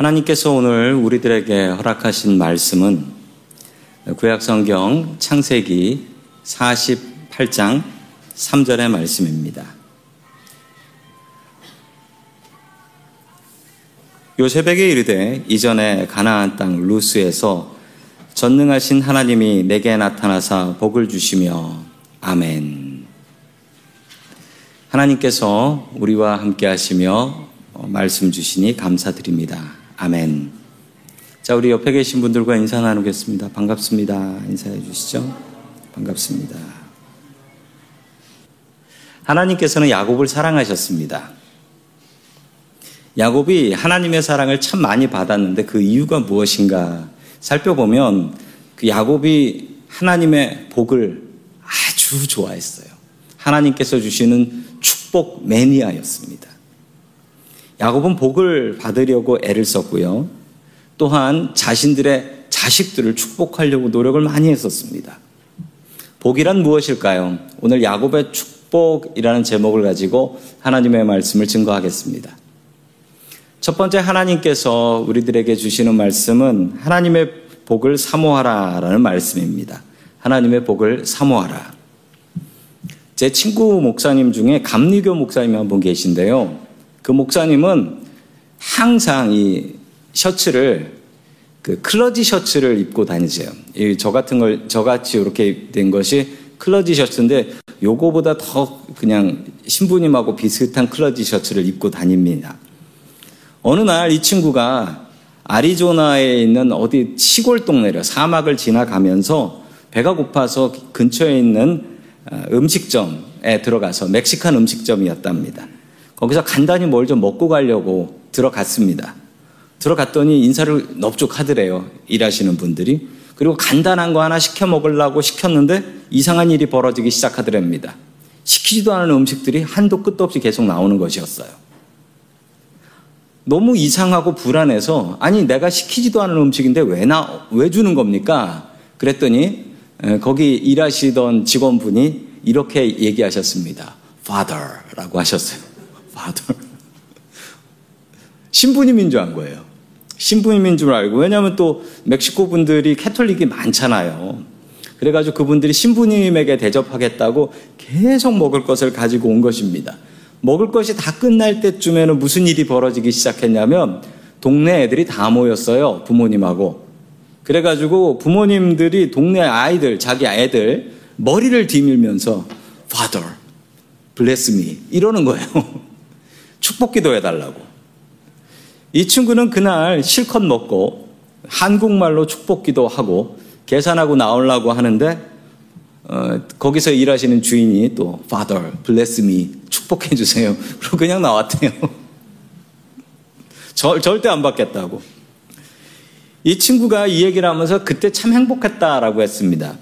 하나님께서 오늘 우리들에게 허락하신 말씀은 구약성경 창세기 48장 3절의 말씀입니다. 요셉에게 이르되 이전에 가나안 땅 루스에서 전능하신 하나님이 내게 나타나사 복을 주시며 아멘. 하나님께서 우리와 함께 하시며 말씀 주시니 감사드립니다. 아멘. 자, 우리 옆에 계신 분들과 인사 나누겠습니다. 반갑습니다. 인사해 주시죠. 반갑습니다. 하나님께서는 야곱을 사랑하셨습니다. 야곱이 하나님의 사랑을 참 많이 받았는데 그 이유가 무엇인가 살펴보면 그 야곱이 하나님의 복을 아주 좋아했어요. 하나님께서 주시는 축복 매니아였습니다. 야곱은 복을 받으려고 애를 썼고요. 또한 자신들의 자식들을 축복하려고 노력을 많이 했었습니다. 복이란 무엇일까요? 오늘 야곱의 축복이라는 제목을 가지고 하나님의 말씀을 증거하겠습니다. 첫 번째 하나님께서 우리들에게 주시는 말씀은 하나님의 복을 사모하라라는 말씀입니다. 하나님의 복을 사모하라. 제 친구 목사님 중에 감리교 목사님 한 분 계신데요. 그 목사님은 항상 이 셔츠를 그 클러지 셔츠를 입고 다니세요. 저 같은 걸 저같이 이렇게 된 것이 클러지 셔츠인데 요거보다 더 그냥 신부님하고 비슷한 클러지 셔츠를 입고 다닙니다. 어느 날 이 친구가 아리조나에 있는 어디 시골 동네를 사막을 지나가면서 배가 고파서 근처에 있는 어, 음식점에 들어가서 멕시칸 음식점이었답니다. 거기서 간단히 뭘 좀 먹고 가려고 들어갔습니다. 들어갔더니 인사를 넙죽하더래요. 일하시는 분들이. 그리고 간단한 거 하나 시켜 먹으려고 시켰는데 이상한 일이 벌어지기 시작하더랍니다. 시키지도 않은 음식들이 한도 끝도 없이 계속 나오는 것이었어요. 너무 이상하고 불안해서 아니 내가 시키지도 않은 음식인데 왜 나 왜 주는 겁니까? 그랬더니 거기 일하시던 직원분이 이렇게 얘기하셨습니다. Father라고 하셨어요. Father. 신부님인 줄 안 거예요. 신부님인 줄 알고 왜냐하면 또 멕시코 분들이 캐톨릭이 많잖아요. 그래가지고 그분들이 신부님에게 대접하겠다고 계속 먹을 것을 가지고 온 것입니다. 먹을 것이 다 끝날 때쯤에는 무슨 일이 벌어지기 시작했냐면 동네 애들이 다 모였어요. 부모님하고. 그래가지고 부모님들이 동네 아이들, 자기 애들 머리를 뒤밀면서 Father, bless me 이러는 거예요. 축복 기도 해 달라고. 이 친구는 그날 실컷 먹고 한국말로 축복 기도하고 계산하고 나오려고 하는데 어, 거기서 일하시는 주인이 또 Father, bless me 축복해 주세요. 그리고 그냥 나왔대요. 절, 절대 안 받겠다고. 이 친구가 이 얘기를 하면서 그때 참 행복했다라고 했습니다.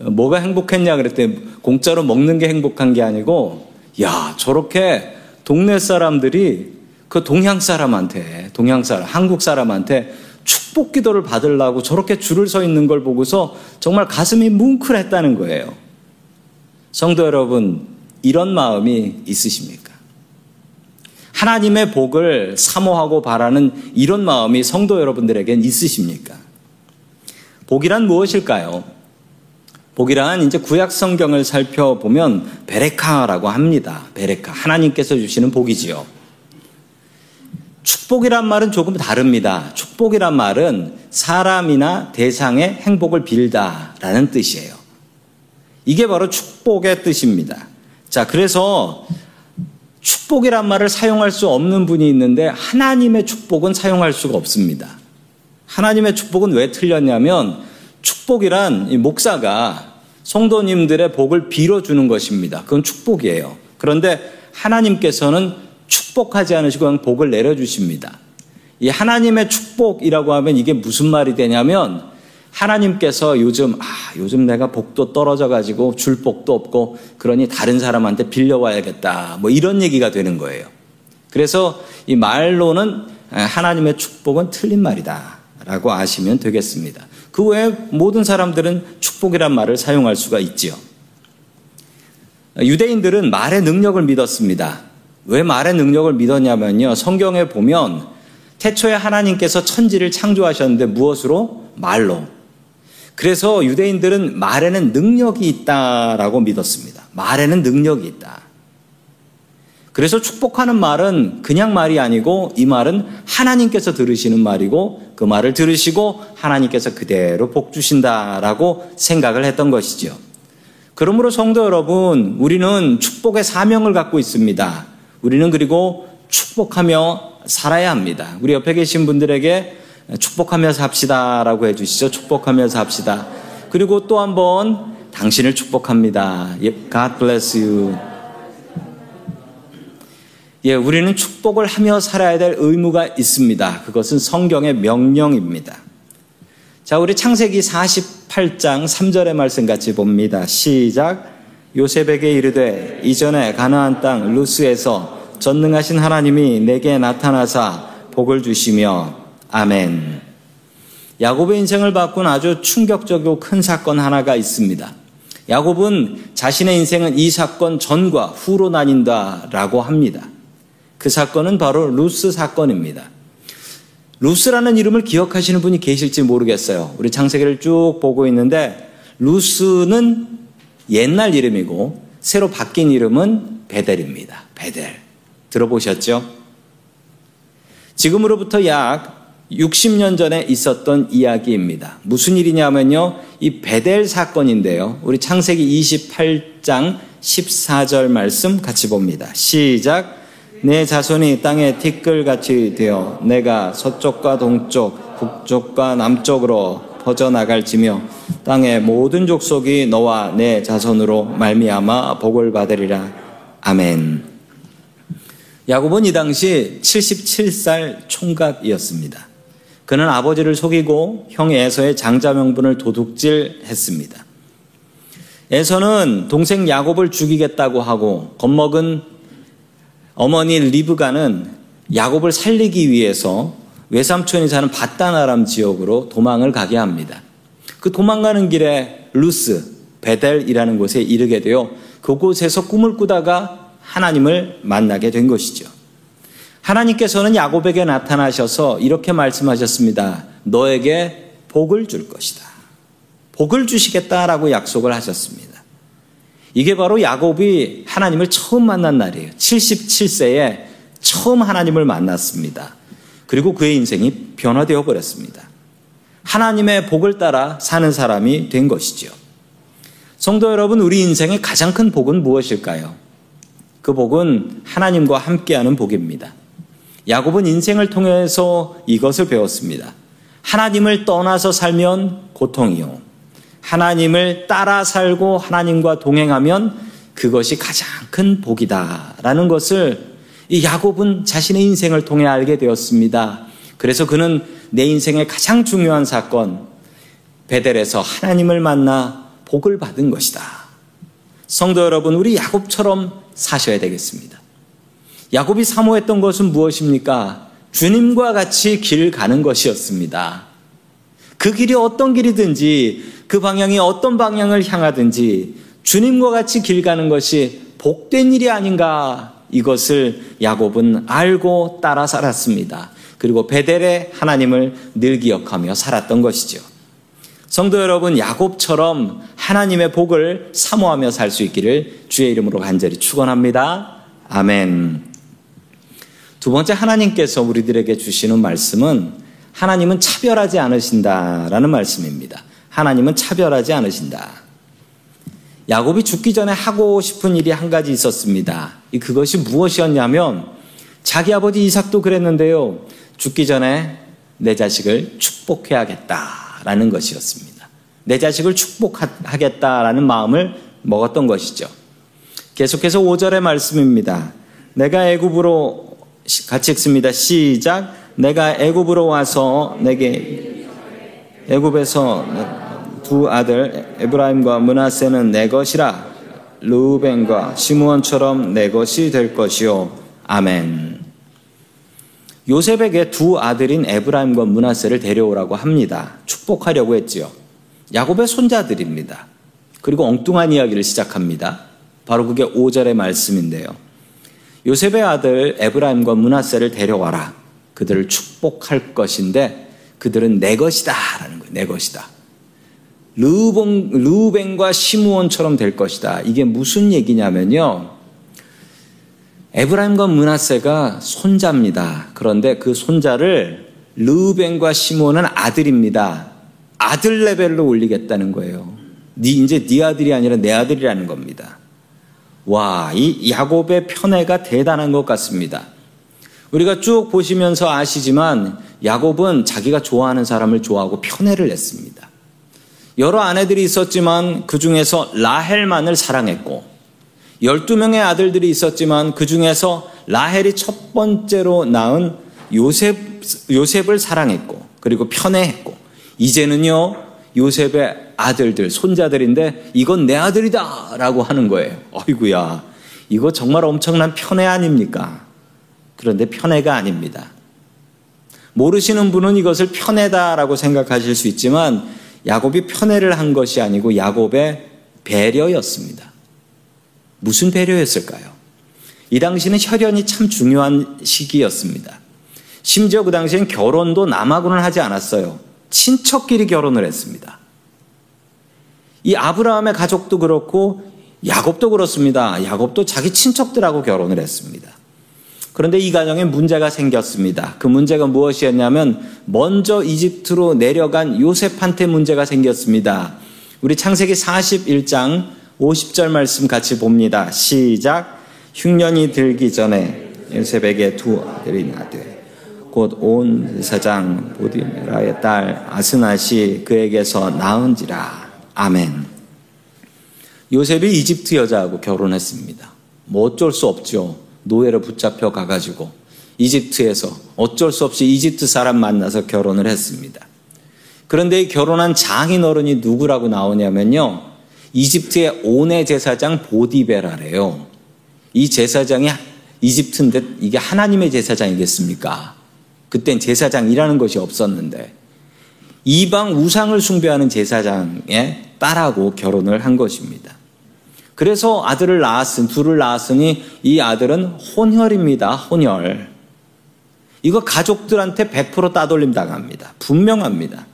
어, 뭐가 행복했냐 그랬더니 공짜로 먹는 게 행복한 게 아니고 야 저렇게 동네 사람들이 그 동양 사람한테 동양 사람 한국 사람한테 축복 기도를 받으려고 저렇게 줄을 서 있는 걸 보고서 정말 가슴이 뭉클했다는 거예요. 성도 여러분, 이런 마음이 있으십니까? 하나님의 복을 사모하고 바라는 이런 마음이 성도 여러분들에겐 있으십니까? 복이란 무엇일까요? 복이란 이제 구약 성경을 살펴보면 베레카라고 합니다. 베레카. 하나님께서 주시는 복이지요. 축복이란 말은 조금 다릅니다. 축복이란 말은 사람이나 대상의 행복을 빌다라는 뜻이에요. 이게 바로 축복의 뜻입니다. 자, 그래서 축복이란 말을 사용할 수 없는 분이 있는데 하나님의 축복은 사용할 수가 없습니다. 하나님의 축복은 왜 틀렸냐면 축복이란 목사가 성도님들의 복을 빌어주는 것입니다. 그건 축복이에요. 그런데 하나님께서는 축복하지 않으시고 그냥 복을 내려주십니다. 이 하나님의 축복이라고 하면 이게 무슨 말이 되냐면 하나님께서 요즘 아 요즘 내가 복도 떨어져 가지고 줄 복도 없고 그러니 다른 사람한테 빌려와야겠다 뭐 이런 얘기가 되는 거예요. 그래서 이 말로는 하나님의 축복은 틀린 말이다라고 아시면 되겠습니다. 그 외에 모든 사람들은 축복이란 말을 사용할 수가 있지요. 유대인들은 말의 능력을 믿었습니다. 왜 말의 능력을 믿었냐면요. 성경에 보면 태초에 하나님께서 천지를 창조하셨는데 무엇으로? 말로. 그래서 유대인들은 말에는 능력이 있다라고 믿었습니다. 말에는 능력이 있다. 그래서 축복하는 말은 그냥 말이 아니고 이 말은 하나님께서 들으시는 말이고 그 말을 들으시고 하나님께서 그대로 복 주신다라고 생각을 했던 것이죠. 그러므로 성도 여러분, 우리는 축복의 사명을 갖고 있습니다. 우리는 그리고 축복하며 살아야 합니다. 우리 옆에 계신 분들에게 축복하며 삽시다라고 해 주시죠. 축복하며 삽시다. 그리고 또 한 번 당신을 축복합니다. God bless you. 예, 우리는 축복을 하며 살아야 될 의무가 있습니다. 그것은 성경의 명령입니다. 자, 우리 창세기 48장 3절의 말씀 같이 봅니다. 시작. 요셉에게 이르되 이전에 가나안 땅 루스에서 전능하신 하나님이 내게 나타나사 복을 주시며 아멘. 야곱의 인생을 바꾼 아주 충격적이고 큰 사건 하나가 있습니다. 야곱은 자신의 인생은 이 사건 전과 후로 나뉜다라고 합니다. 그 사건은 바로 루스 사건입니다. 루스라는 이름을 기억하시는 분이 계실지 모르겠어요. 우리 창세기를 쭉 보고 있는데 루스는 옛날 이름이고 새로 바뀐 이름은 베델입니다. 베델. 들어보셨죠? 지금으로부터 약 60년 전에 있었던 이야기입니다. 무슨 일이냐면요. 이 베델 사건인데요. 우리 창세기 28장 14절 말씀 같이 봅니다. 시작. 내 자손이 땅에 티끌같이 되어 내가 서쪽과 동쪽, 북쪽과 남쪽으로 퍼져나갈지며 땅의 모든 족속이 너와 내 자손으로 말미암아 복을 받으리라. 아멘. 야곱은 이 당시 77살 총각이었습니다. 그는 아버지를 속이고 형 에서의 장자 명분을 도둑질했습니다. 에서는 동생 야곱을 죽이겠다고 하고 겁먹은 어머니 리브가는 야곱을 살리기 위해서 외삼촌이 사는 바다나람 지역으로 도망을 가게 합니다. 그 도망가는 길에 루스, 베델이라는 곳에 이르게 되어 그곳에서 꿈을 꾸다가 하나님을 만나게 된 것이죠. 하나님께서는 야곱에게 나타나셔서 이렇게 말씀하셨습니다. 너에게 복을 줄 것이다. 복을 주시겠다라고 약속을 하셨습니다. 이게 바로 야곱이 하나님을 처음 만난 날이에요. 77세에 처음 하나님을 만났습니다. 그리고 그의 인생이 변화되어 버렸습니다. 하나님의 복을 따라 사는 사람이 된 것이죠. 성도 여러분, 우리 인생의 가장 큰 복은 무엇일까요? 그 복은 하나님과 함께하는 복입니다. 야곱은 인생을 통해서 이것을 배웠습니다. 하나님을 떠나서 살면 고통이요. 하나님을 따라 살고 하나님과 동행하면 그것이 가장 큰 복이다라는 것을 이 야곱은 자신의 인생을 통해 알게 되었습니다. 그래서 그는 내 인생의 가장 중요한 사건 베델에서 하나님을 만나 복을 받은 것이다. 성도 여러분, 우리 야곱처럼 사셔야 되겠습니다. 야곱이 사모했던 것은 무엇입니까? 주님과 같이 길 가는 것이었습니다. 그 길이 어떤 길이든지 그 방향이 어떤 방향을 향하든지 주님과 같이 길 가는 것이 복된 일이 아닌가 이것을 야곱은 알고 따라 살았습니다. 그리고 베델의 하나님을 늘 기억하며 살았던 것이죠. 성도 여러분, 야곱처럼 하나님의 복을 사모하며 살 수 있기를 주의 이름으로 간절히 축원합니다. 아멘. 두 번째 하나님께서 우리들에게 주시는 말씀은 하나님은 차별하지 않으신다라는 말씀입니다. 하나님은 차별하지 않으신다. 야곱이 죽기 전에 하고 싶은 일이 한 가지 있었습니다. 그것이 무엇이었냐면 자기 아버지 이삭도 그랬는데요. 죽기 전에 내 자식을 축복해야겠다라는 것이었습니다. 내 자식을 축복하겠다라는 마음을 먹었던 것이죠. 계속해서 5절의 말씀입니다. 내가 애굽으로 같이 읽습니다. 시작. 내가 애굽으로 와서 내게 애굽에서 두 아들 에브라임과 문하세는 내 것이라 루벤과 시므온처럼 내 것이 될 것이요 아멘. 요셉에게 두 아들인 에브라임과 문하세를 데려오라고 합니다. 축복하려고 했지요. 야곱의 손자들입니다. 그리고 엉뚱한 이야기를 시작합니다. 바로 그게 5절의 말씀인데요. 요셉의 아들 에브라임과 문하세를 데려와라. 그들을 축복할 것인데 그들은 내 것이다 라는 거예요. 내 것이다. 르봉, 르벤과 시므온처럼 될 것이다. 이게 무슨 얘기냐면요. 에브라임과 문하세가 손자입니다. 그런데 그 손자를 르벤과 시므온은 아들입니다. 아들 레벨로 올리겠다는 거예요. 네 이제 네 아들이 아니라 내 아들이라는 겁니다. 와, 이 야곱의 편애가 대단한 것 같습니다. 우리가 쭉 보시면서 아시지만 야곱은 자기가 좋아하는 사람을 좋아하고 편애를 했습니다. 여러 아내들이 있었지만 그 중에서 라헬만을 사랑했고 12명의 아들들이 있었지만 그 중에서 라헬이 첫 번째로 낳은 요셉, 요셉을 사랑했고 그리고 편애했고 이제는요 요셉의 아들들, 손자들인데 이건 내 아들이다 라고 하는 거예요. 어이구야 이거 정말 엄청난 편애 아닙니까? 그런데 편애가 아닙니다. 모르시는 분은 이것을 편애다라고 생각하실 수 있지만 야곱이 편애를 한 것이 아니고 야곱의 배려였습니다. 무슨 배려였을까요? 이 당시는 혈연이 참 중요한 시기였습니다. 심지어 그 당시엔 결혼도 남하고는 하지 않았어요. 친척끼리 결혼을 했습니다. 이 아브라함의 가족도 그렇고 야곱도 그렇습니다. 야곱도 자기 친척들하고 결혼을 했습니다. 그런데 이 가정에 문제가 생겼습니다. 그 문제가 무엇이었냐면 먼저 이집트로 내려간 요셉한테 문제가 생겼습니다. 우리 창세기 41장 50절 말씀 같이 봅니다. 시작. 흉년이 들기 전에 요셉에게 두 아들이 나되 곧 온 사장 보디메라의 딸 아스낫이 그에게서 낳은지라. 아멘. 요셉이 이집트 여자하고 결혼했습니다. 뭐 어쩔 수 없죠. 노예로 붙잡혀 가가지고 이집트에서 어쩔 수 없이 이집트 사람 만나서 결혼을 했습니다. 그런데 이 결혼한 장인 어른이 누구라고 나오냐면요. 이집트의 오네 제사장 보디베라래요. 이 제사장이 이집트인데 이게 하나님의 제사장이겠습니까? 그땐 제사장이라는 것이 없었는데 이방 우상을 숭배하는 제사장의 딸하고 결혼을 한 것입니다. 그래서 아들을 낳았으니, 둘을 낳았으니 이 아들은 혼혈입니다. 혼혈. 이거 가족들한테 100% 따돌림 당합니다. 분명합니다.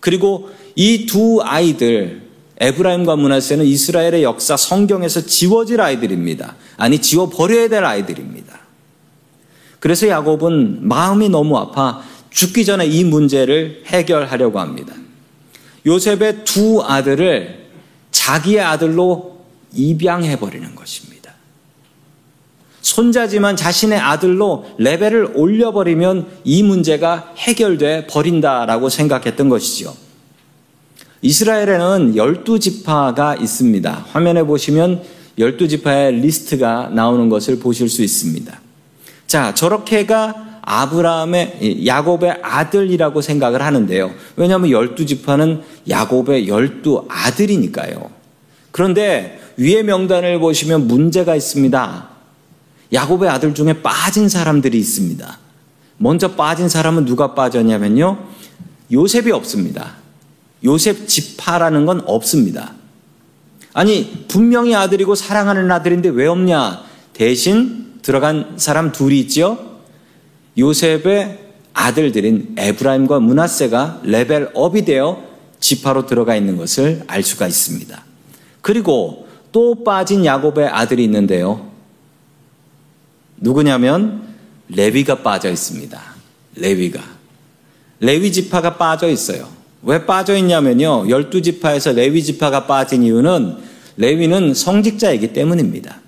그리고 이 두 아이들, 에브라임과 문하세는 이스라엘의 역사 성경에서 지워질 아이들입니다. 아니, 지워버려야 될 아이들입니다. 그래서 야곱은 마음이 너무 아파 죽기 전에 이 문제를 해결하려고 합니다. 요셉의 두 아들을 자기의 아들로 입양해버리는 것입니다. 손자지만 자신의 아들로 레벨을 올려버리면 이 문제가 해결돼 버린다라고 생각했던 것이죠. 이스라엘에는 12지파가 있습니다. 화면에 보시면 12지파의 리스트가 나오는 것을 보실 수 있습니다. 자, 저렇게가 아브라함의 야곱의 아들이라고 생각을 하는데요. 왜냐하면 12지파는 야곱의 12 아들이니까요. 그런데 위의 명단을 보시면 문제가 있습니다. 야곱의 아들 중에 빠진 사람들이 있습니다. 먼저 빠진 사람은 누가 빠졌냐면요. 요셉이 없습니다. 요셉 지파라는 건 없습니다. 아니, 분명히 아들이고 사랑하는 아들인데 왜 없냐? 대신 들어간 사람 둘이 있죠? 요셉의 아들들인 에브라임과 문하세가 레벨업이 되어 지파로 들어가 있는 것을 알 수가 있습니다. 그리고 또 빠진 야곱의 아들이 있는데요. 누구냐면 레위가 빠져 있습니다. 레위가. 레위 지파가 빠져 있어요. 왜 빠져 있냐면요. 열두 지파에서 레위 지파가 빠진 이유는 레위는 성직자이기 때문입니다.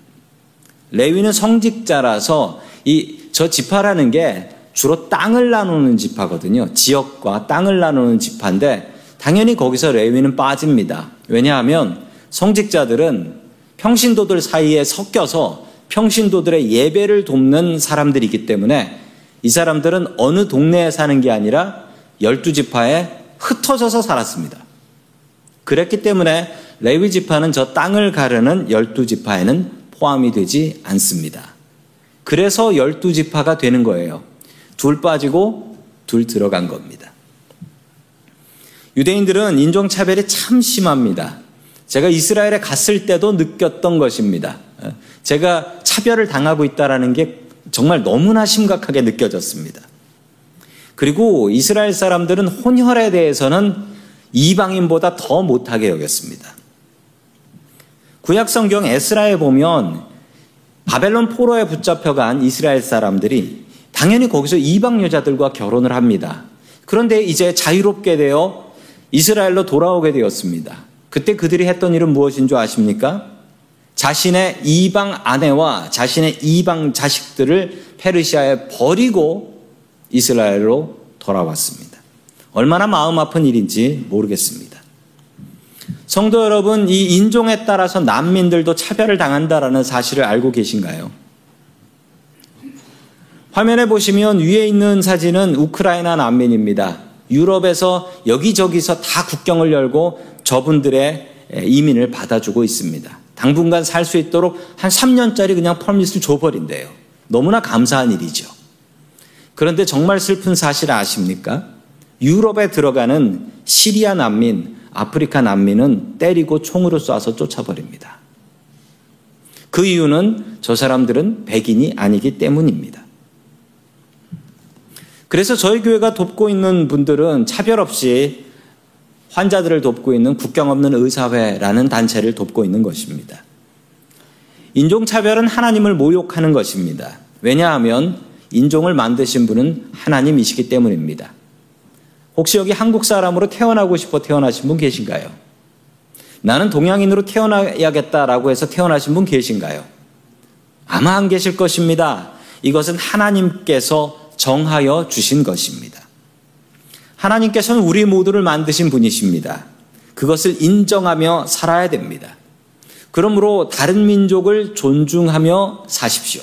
레위는 성직자라서 이 저 지파라는 게 주로 땅을 나누는 지파거든요. 지역과 땅을 나누는 지파인데 당연히 거기서 레위는 빠집니다. 왜냐하면 성직자들은 평신도들 사이에 섞여서 평신도들의 예배를 돕는 사람들이기 때문에 이 사람들은 어느 동네에 사는 게 아니라 열두 지파에 흩어져서 살았습니다. 그랬기 때문에 레위 지파는 저 땅을 가르는 열두 지파에는 포함이 되지 않습니다. 그래서 열두 지파가 되는 거예요. 둘 빠지고 둘 들어간 겁니다. 유대인들은 인종차별이 참 심합니다. 제가 이스라엘에 갔을 때도 느꼈던 것입니다. 제가 차별을 당하고 있다는 게 정말 너무나 심각하게 느껴졌습니다. 그리고 이스라엘 사람들은 혼혈에 대해서는 이방인보다 더 못하게 여겼습니다. 구약 성경 에스라에 보면 바벨론 포로에 붙잡혀간 이스라엘 사람들이 당연히 거기서 이방 여자들과 결혼을 합니다. 그런데 이제 자유롭게 되어 이스라엘로 돌아오게 되었습니다. 그때 그들이 했던 일은 무엇인 줄 아십니까? 자신의 이방 아내와 자신의 이방 자식들을 페르시아에 버리고 이스라엘로 돌아왔습니다. 얼마나 마음 아픈 일인지 모르겠습니다. 성도 여러분, 이 인종에 따라서 난민들도 차별을 당한다라는 사실을 알고 계신가요? 화면에 보시면 위에 있는 사진은 우크라이나 난민입니다. 유럽에서 여기저기서 다 국경을 열고 저분들의 이민을 받아주고 있습니다. 당분간 살 수 있도록 한 3년짜리 그냥 퍼밋을 줘버린대요. 너무나 감사한 일이죠. 그런데 정말 슬픈 사실 아십니까? 유럽에 들어가는 시리아 난민, 아프리카 난민은 때리고 총으로 쏴서 쫓아버립니다. 그 이유는 저 사람들은 백인이 아니기 때문입니다. 그래서 저희 교회가 돕고 있는 분들은 차별 없이 환자들을 돕고 있는 국경 없는 의사회라는 단체를 돕고 있는 것입니다. 인종차별은 하나님을 모욕하는 것입니다. 왜냐하면 인종을 만드신 분은 하나님이시기 때문입니다. 혹시 여기 한국 사람으로 태어나고 싶어 태어나신 분 계신가요? 나는 동양인으로 태어나야겠다라고 해서 태어나신 분 계신가요? 아마 안 계실 것입니다. 이것은 하나님께서 정하여 주신 것입니다. 하나님께서는 우리 모두를 만드신 분이십니다. 그것을 인정하며 살아야 됩니다. 그러므로 다른 민족을 존중하며 사십시오.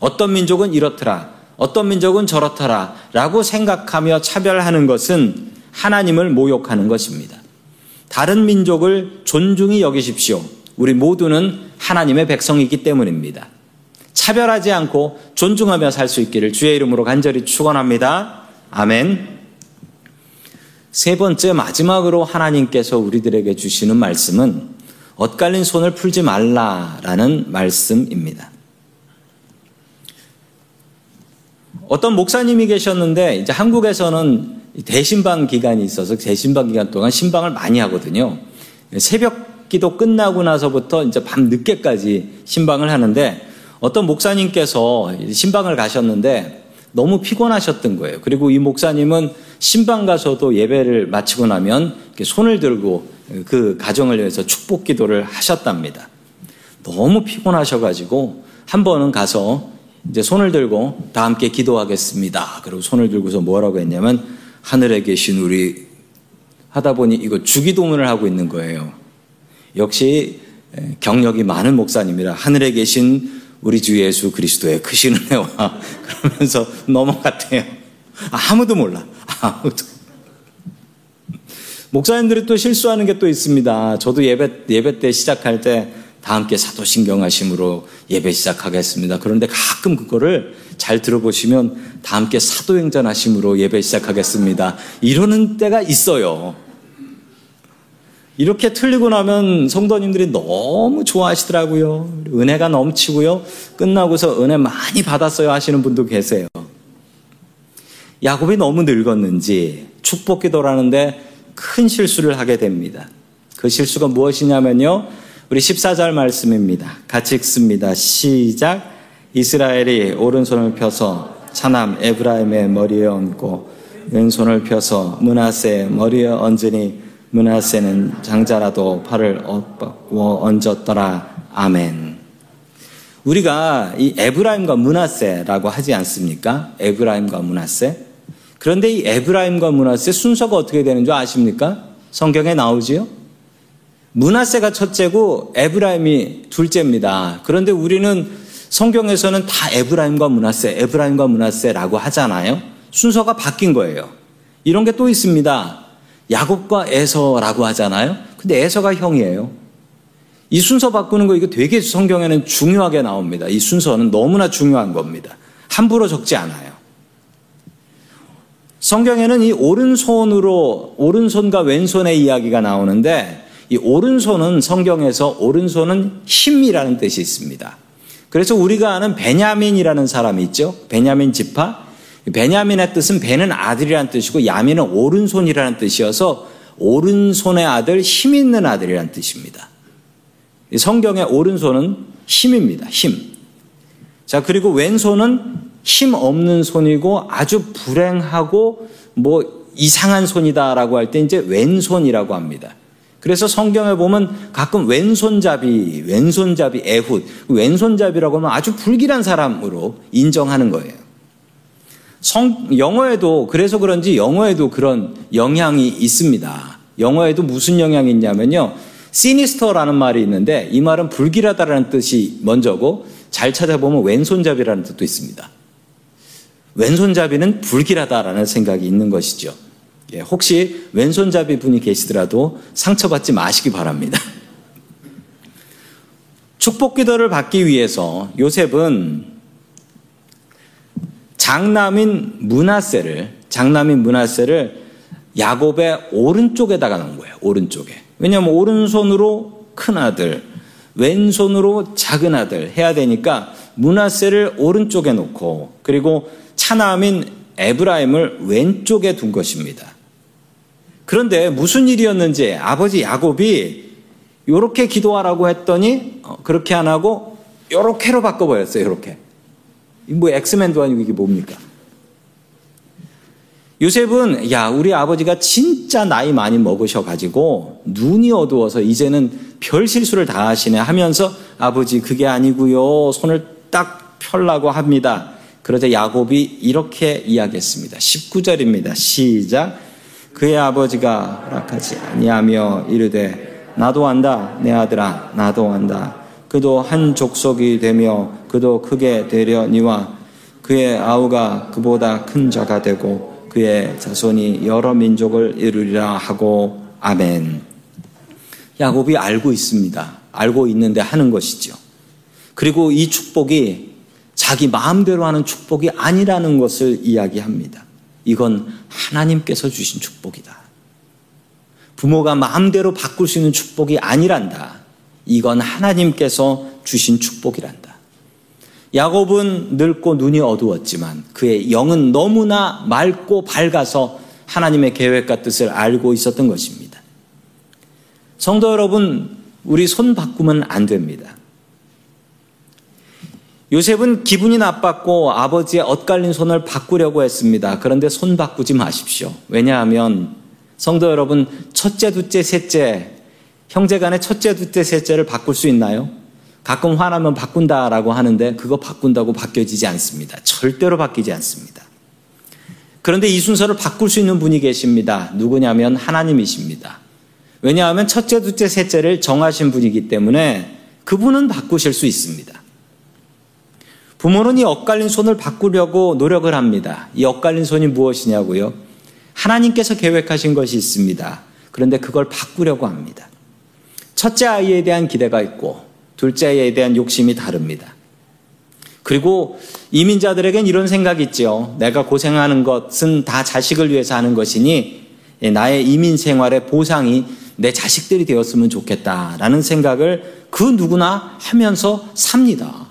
어떤 민족은 이렇더라. 어떤 민족은 저렇더라. 라고 생각하며 차별하는 것은 하나님을 모욕하는 것입니다. 다른 민족을 존중히 여기십시오. 우리 모두는 하나님의 백성이기 때문입니다. 차별하지 않고 존중하며 살 수 있기를 주의 이름으로 간절히 축원합니다. 아멘. 세 번째 마지막으로 하나님께서 우리들에게 주시는 말씀은 엇갈린 손을 풀지 말라라는 말씀입니다. 어떤 목사님이 계셨는데 이제 한국에서는 대신방 기간이 있어서 대신방 기간 동안 신방을 많이 하거든요. 새벽 기도 끝나고 나서부터 이제 밤 늦게까지 신방을 하는데 어떤 목사님께서 신방을 가셨는데 너무 피곤하셨던 거예요. 그리고 이 목사님은 신방 가서도 예배를 마치고 나면 손을 들고 그 가정을 위해서 축복 기도를 하셨답니다. 너무 피곤하셔가지고 한 번은 가서 이제 손을 들고 다 함께 기도하겠습니다. 그리고 손을 들고서 뭐라고 했냐면 하늘에 계신 우리 하다 보니 이거 주기도문을 하고 있는 거예요. 역시 경력이 많은 목사님이라 하늘에 계신 우리 주 예수 그리스도의 크신 은혜와 그러면서 넘어갔대요. 아무도 몰라. 아무도. 목사님들이 또 실수하는 게 또 있습니다. 저도 예배, 예배 때 시작할 때 다 함께 사도신경 하심으로 예배 시작하겠습니다. 그런데 가끔 그거를 잘 들어보시면 다 함께 사도행전 하심으로 예배 시작하겠습니다. 이러는 때가 있어요. 이렇게 틀리고 나면 성도님들이 너무 좋아하시더라고요. 은혜가 넘치고요. 끝나고서 은혜 많이 받았어요 하시는 분도 계세요. 야곱이 너무 늙었는지 축복 기도라는데 큰 실수를 하게 됩니다. 그 실수가 무엇이냐면요. 우리 14절 말씀입니다. 같이 읽습니다. 시작. 이스라엘이 오른손을 펴서 차남 에브라임의 머리에 얹고 왼손을 펴서 문하세 머리에 얹으니 문하세는 장자라도 팔을 얹었더라. 아멘. 우리가 이 에브라임과 문하세라고 하지 않습니까? 에브라임과 문하세. 그런데 이 에브라임과 문하세 순서가 어떻게 되는 줄 아십니까? 성경에 나오지요? 문하세가 첫째고 에브라임이 둘째입니다. 그런데 우리는 성경에서는 다 에브라임과 문하세, 에브라임과 문하세라고 하잖아요. 순서가 바뀐 거예요. 이런 게 또 있습니다. 야곱과 에서라고 하잖아요. 근데 에서가 형이에요. 이 순서 바꾸는 거 이거 되게 성경에는 중요하게 나옵니다. 이 순서는 너무나 중요한 겁니다. 함부로 적지 않아요. 성경에는 이 오른손으로 오른손과 왼손의 이야기가 나오는데 이 오른손은 성경에서 오른손은 힘이라는 뜻이 있습니다. 그래서 우리가 아는 베냐민이라는 사람이 있죠. 베냐민 지파. 베냐민의 뜻은 배는 아들이라는 뜻이고 야민은 오른손이라는 뜻이어서 오른손의 아들, 힘 있는 아들이라는 뜻입니다. 성경의 오른손은 힘입니다. 힘. 자, 그리고 왼손은 힘 없는 손이고 아주 불행하고 뭐 이상한 손이다라고 할 때 이제 왼손이라고 합니다. 그래서 성경에 보면 가끔 왼손잡이, 왼손잡이 에훗, 왼손잡이라고 하면 아주 불길한 사람으로 인정하는 거예요. 성, 영어에도, 그래서 그런지 영어에도 그런 영향이 있습니다. 영어에도 무슨 영향이 있냐면요. 시니스터라는 말이 있는데 이 말은 불길하다라는 뜻이 먼저고 잘 찾아보면 왼손잡이라는 뜻도 있습니다. 왼손잡이는 불길하다라는 생각이 있는 것이죠. 예, 혹시 왼손잡이 분이 계시더라도 상처받지 마시기 바랍니다. 축복 기도를 받기 위해서 요셉은 장남인 문하세를 장남인 문하세를 야곱의 오른쪽에다가 놓은 거예요. 오른쪽에. 왜냐하면 오른손으로 큰 아들, 왼손으로 작은 아들 해야 되니까 문하세를 오른쪽에 놓고 그리고 차남인 에브라임을 왼쪽에 둔 것입니다. 그런데 무슨 일이었는지 아버지 야곱이 이렇게 기도하라고 했더니 어, 그렇게 안 하고 이렇게로 바꿔버렸어요. 이렇게. 뭐 엑스맨도 아니고 이게 뭡니까? 요셉은 야 우리 아버지가 진짜 나이 많이 먹으셔 가지고 눈이 어두워서 이제는 별 실수를 다 하시네 하면서 아버지 그게 아니고요 손을 딱 펴려고 합니다. 그러자 야곱이 이렇게 이야기했습니다. 19절입니다. 시작. 그의 아버지가 허락하지 아니하며 이르되 나도 안다 내 아들아 나도 안다 그도 한 족속이 되며 그도 크게 되려니와 그의 아우가 그보다 큰 자가 되고 그의 자손이 여러 민족을 이루리라 하고 아멘. 야곱이 알고 있습니다. 알고 있는데 하는 것이죠. 그리고 이 축복이 자기 마음대로 하는 축복이 아니라는 것을 이야기합니다. 이건 하나님께서 주신 축복이다. 부모가 마음대로 바꿀 수 있는 축복이 아니란다. 이건 하나님께서 주신 축복이란다. 야곱은 늙고 눈이 어두웠지만 그의 영은 너무나 맑고 밝아서 하나님의 계획과 뜻을 알고 있었던 것입니다. 성도 여러분, 우리 손 바꾸면 안 됩니다. 요셉은 기분이 나빴고 아버지의 엇갈린 손을 바꾸려고 했습니다. 그런데 손 바꾸지 마십시오. 왜냐하면 성도 여러분, 첫째, 둘째, 셋째, 형제 간의 첫째, 둘째, 셋째를 바꿀 수 있나요? 가끔 화나면 바꾼다라고 하는데 그거 바꾼다고 바뀌어지지 않습니다. 절대로 바뀌지 않습니다. 그런데 이 순서를 바꿀 수 있는 분이 계십니다. 누구냐면 하나님이십니다. 왜냐하면 첫째, 둘째, 셋째를 정하신 분이기 때문에 그분은 바꾸실 수 있습니다. 부모는 이 엇갈린 손을 바꾸려고 노력을 합니다. 이 엇갈린 손이 무엇이냐고요? 하나님께서 계획하신 것이 있습니다. 그런데 그걸 바꾸려고 합니다. 첫째 아이에 대한 기대가 있고 둘째 아이에 대한 욕심이 다릅니다. 그리고 이민자들에겐 이런 생각이 있죠. 내가 고생하는 것은 다 자식을 위해서 하는 것이니 나의 이민 생활의 보상이 내 자식들이 되었으면 좋겠다라는 생각을 그 누구나 하면서 삽니다.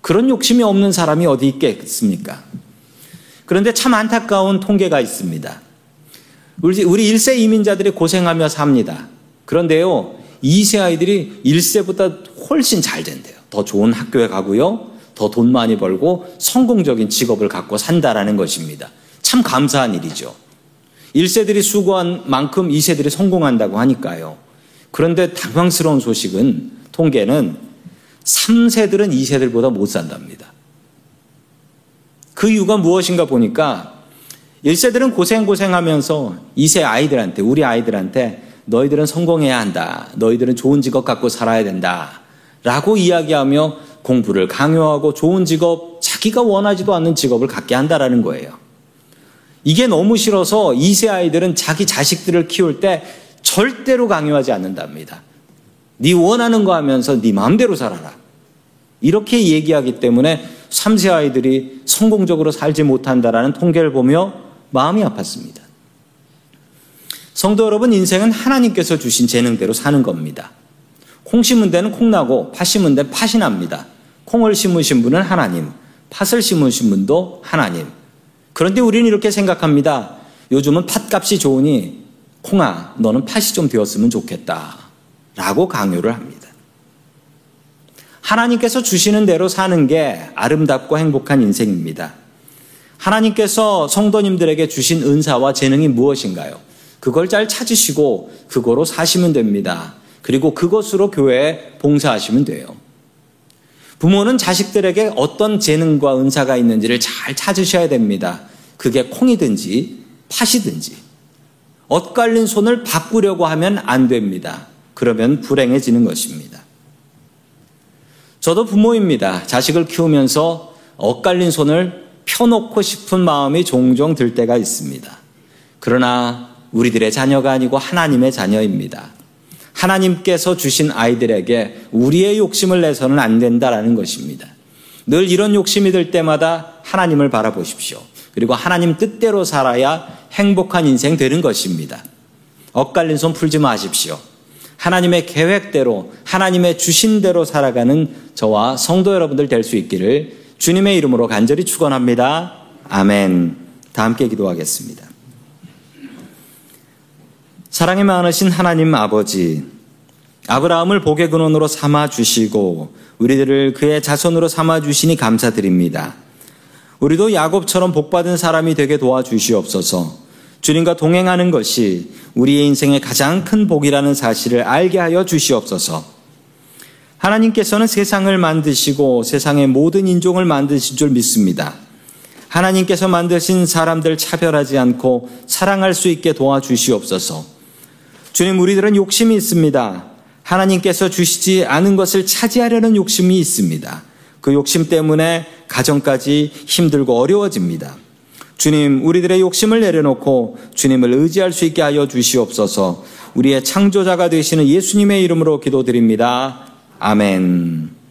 그런 욕심이 없는 사람이 어디 있겠습니까? 그런데 참 안타까운 통계가 있습니다. 우리 1세 이민자들이 고생하며 삽니다. 그런데요, 2세 아이들이 1세보다 훨씬 잘 된대요. 더 좋은 학교에 가고요, 더 돈 많이 벌고 성공적인 직업을 갖고 산다라는 것입니다. 참 감사한 일이죠. 1세들이 수고한 만큼 2세들이 성공한다고 하니까요. 그런데 당황스러운 소식은, 통계는 3세들은 2세들보다 못 산답니다. 그 이유가 무엇인가 보니까 1세들은 고생고생하면서 2세 아이들한테, 우리 아이들한테 너희들은 성공해야 한다. 너희들은 좋은 직업 갖고 살아야 된다. 라고 이야기하며 공부를 강요하고 좋은 직업, 자기가 원하지도 않는 직업을 갖게 한다라는 거예요. 이게 너무 싫어서 2세 아이들은 자기 자식들을 키울 때 절대로 강요하지 않는답니다. 네 원하는 거 하면서 네 마음대로 살아라. 이렇게 얘기하기 때문에 3세 아이들이 성공적으로 살지 못한다라는 통계를 보며 마음이 아팠습니다. 성도 여러분, 인생은 하나님께서 주신 재능대로 사는 겁니다. 콩 심은 데는 콩 나고 팥 심은 데는 팥이 납니다. 콩을 심으신 분은 하나님, 팥을 심으신 분도 하나님. 그런데 우리는 이렇게 생각합니다. 요즘은 팥값이 좋으니 콩아, 너는 팥이 좀 되었으면 좋겠다. 라고 강요를 합니다. 하나님께서 주시는 대로 사는 게 아름답고 행복한 인생입니다. 하나님께서 성도님들에게 주신 은사와 재능이 무엇인가요? 그걸 잘 찾으시고 그거로 사시면 됩니다. 그리고 그것으로 교회에 봉사하시면 돼요. 부모는 자식들에게 어떤 재능과 은사가 있는지를 잘 찾으셔야 됩니다. 그게 콩이든지 팥이든지. 엇갈린 손을 바꾸려고 하면 안 됩니다. 그러면 불행해지는 것입니다. 저도 부모입니다. 자식을 키우면서 엇갈린 손을 펴놓고 싶은 마음이 종종 들 때가 있습니다. 그러나 우리들의 자녀가 아니고 하나님의 자녀입니다. 하나님께서 주신 아이들에게 우리의 욕심을 내서는 안 된다라는 것입니다. 늘 이런 욕심이 들 때마다 하나님을 바라보십시오. 그리고 하나님 뜻대로 살아야 행복한 인생 되는 것입니다. 엇갈린 손 풀지 마십시오. 하나님의 계획대로 하나님의 주신 대로 살아가는 저와 성도 여러분들 될 수 있기를 주님의 이름으로 간절히 축원합니다. 아멘. 다 함께 기도하겠습니다. 사랑이 많으신 하나님 아버지, 아브라함을 복의 근원으로 삼아 주시고 우리들을 그의 자손으로 삼아 주시니 감사드립니다. 우리도 야곱처럼 복받은 사람이 되게 도와주시옵소서. 주님과 동행하는 것이 우리의 인생의 가장 큰 복이라는 사실을 알게 하여 주시옵소서. 하나님께서는 세상을 만드시고 세상의 모든 인종을 만드신 줄 믿습니다. 하나님께서 만드신 사람들 차별하지 않고 사랑할 수 있게 도와주시옵소서. 주님, 우리들은 욕심이 있습니다. 하나님께서 주시지 않은 것을 차지하려는 욕심이 있습니다. 그 욕심 때문에 가정까지 힘들고 어려워집니다. 주님, 우리들의 욕심을 내려놓고 주님을 의지할 수 있게 하여 주시옵소서. 우리의 창조자가 되시는 예수님의 이름으로 기도드립니다. 아멘.